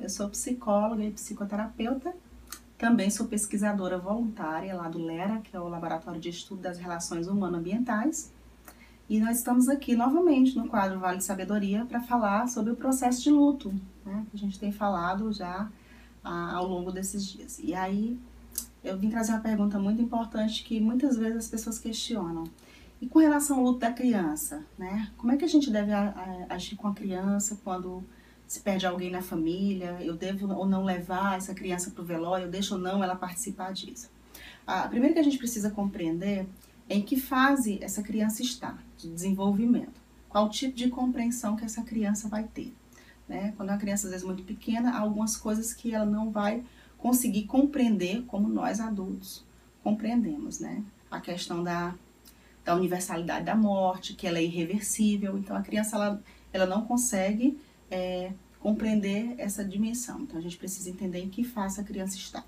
Eu sou psicóloga e psicoterapeuta. Também sou pesquisadora voluntária lá do LERA, que é o Laboratório de Estudo das Relações Humano-Ambientais. E nós estamos aqui novamente no quadro Vale Sabedoria para falar sobre o processo de luto, né, que a gente tem falado já ah, ao longo desses dias. E aí eu vim trazer uma pergunta muito importante que muitas vezes as pessoas questionam. E com relação ao luto da criança, né? Como é que a gente deve agir com a criança quando se perde alguém na família? Eu devo ou não levar essa criança para o velório? Eu deixo ou não ela participar disso? A primeiro que a gente precisa compreender é em que fase essa criança está de desenvolvimento. Qual tipo de compreensão que essa criança vai ter. Né? Quando a criança às vezes muito pequena, há algumas coisas que ela não vai conseguir compreender como nós adultos compreendemos, né? A questão da da universalidade da morte, que ela é irreversível. Então a criança ela, ela não consegue é, compreender essa dimensão. Então a gente precisa entender em que fase a criança está.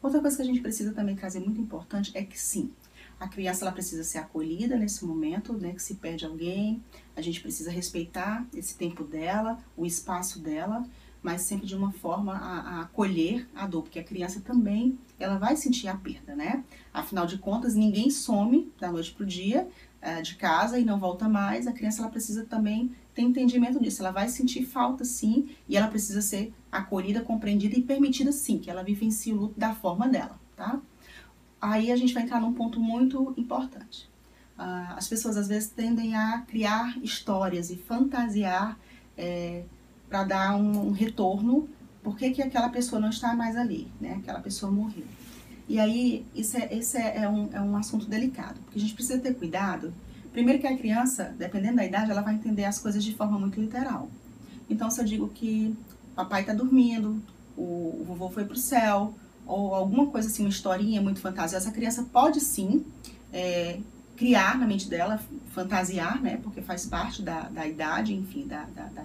Outra coisa que a gente precisa também trazer muito importante é que sim, a criança ela precisa ser acolhida nesse momento, né, que se perde alguém. A gente precisa respeitar esse tempo dela, o espaço dela, mas sempre de uma forma a, a, acolher a dor, porque a criança também ela vai sentir a perda, né? Afinal de contas, ninguém some da noite para o dia uh, de casa e não volta mais. A criança ela precisa também ter entendimento disso. Ela vai sentir falta sim e ela precisa ser acolhida, compreendida e permitida sim, que ela vivencie o luto da forma dela, tá? Aí a gente vai entrar num ponto muito importante. Uh, as pessoas às vezes tendem a criar histórias e fantasiar é, para dar um, um, retorno, por que, que aquela pessoa não está mais ali, né? Aquela pessoa morreu. E aí, isso é, esse é, é, um, é um assunto delicado, porque a gente precisa ter cuidado. Primeiro que a criança, dependendo da idade, ela vai entender as coisas de forma muito literal. Então, se eu digo que papai está dormindo, o, o vovô foi para o céu, ou alguma coisa assim, uma historinha muito fantasiosa, a criança pode sim é, criar na mente dela, fantasiar, né? Porque faz parte da, da idade, enfim, da, da, da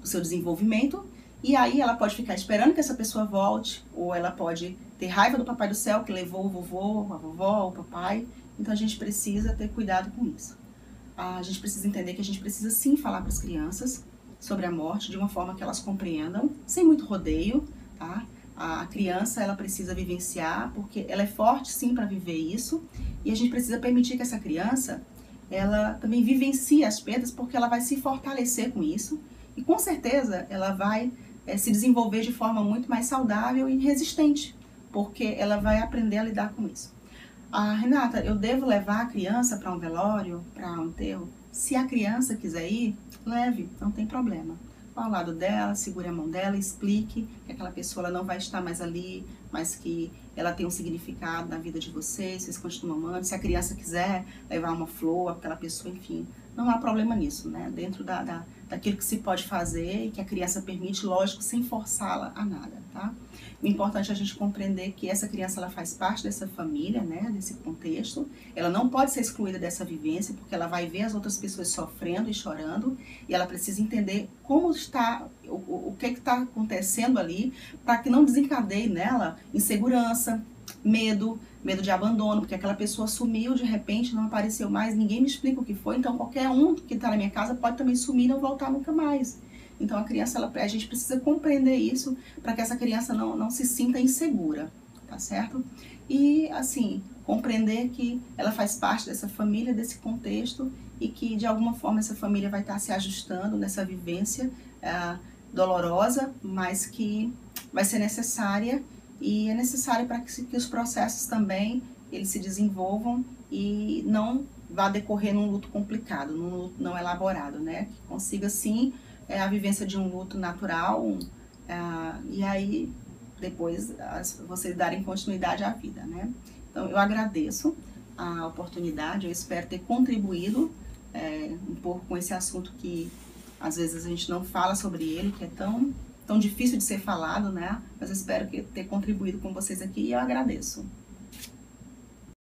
do seu desenvolvimento. E aí ela pode ficar esperando que essa pessoa volte, ou ela pode ter raiva do papai do céu que levou o vovô, a vovó, o papai. Então a gente precisa ter cuidado com isso. A gente precisa entender que a gente precisa sim falar para as crianças sobre a morte de uma forma que elas compreendam, sem muito rodeio, tá? A criança ela precisa vivenciar porque ela é forte sim para viver isso e a gente precisa permitir que essa criança ela também vivencie as perdas porque ela vai se fortalecer com isso e com certeza ela vai é, se desenvolver de forma muito mais saudável e resistente, porque ela vai aprender a lidar com isso. Ah, Renata, eu devo levar a criança para um velório, para um enterro? Se a criança quiser ir, leve, não tem problema. Vá ao lado dela, segure a mão dela, explique que aquela pessoa não vai estar mais ali, mas que ela tem um significado na vida de vocês, vocês continuam amando. Se a criança quiser levar uma flor, aquela pessoa, enfim, não há problema nisso, né? Dentro da, da daquilo que se pode fazer e que a criança permite, lógico, sem forçá-la a nada, tá? O importante é a gente compreender que essa criança ela faz parte dessa família, né, desse contexto. Ela não pode ser excluída dessa vivência porque ela vai ver as outras pessoas sofrendo e chorando e ela precisa entender como está o, o que está acontecendo ali para que não desencadeie nela insegurança, medo, medo de abandono, porque aquela pessoa sumiu de repente, não apareceu mais, ninguém me explica o que foi, então qualquer um que está na minha casa pode também sumir e não voltar nunca mais. Então a criança, ela, a gente precisa compreender isso para que essa criança não, não se sinta insegura, tá certo? E assim, compreender que ela faz parte dessa família, desse contexto e que de alguma forma essa família vai estar tá se ajustando nessa vivência é, dolorosa, mas que vai ser necessária e é necessário para que, que os processos também eles se desenvolvam e não vá decorrer num luto complicado, num luto não elaborado, né? Que consiga sim é, a vivência de um luto natural um, é, e aí depois as, vocês darem continuidade à vida, né? Então eu agradeço a oportunidade, eu espero ter contribuído é, um pouco com esse assunto que às vezes a gente não fala sobre ele, que é tão tão difícil de ser falado, né? Mas espero que ter contribuído com vocês aqui e eu agradeço.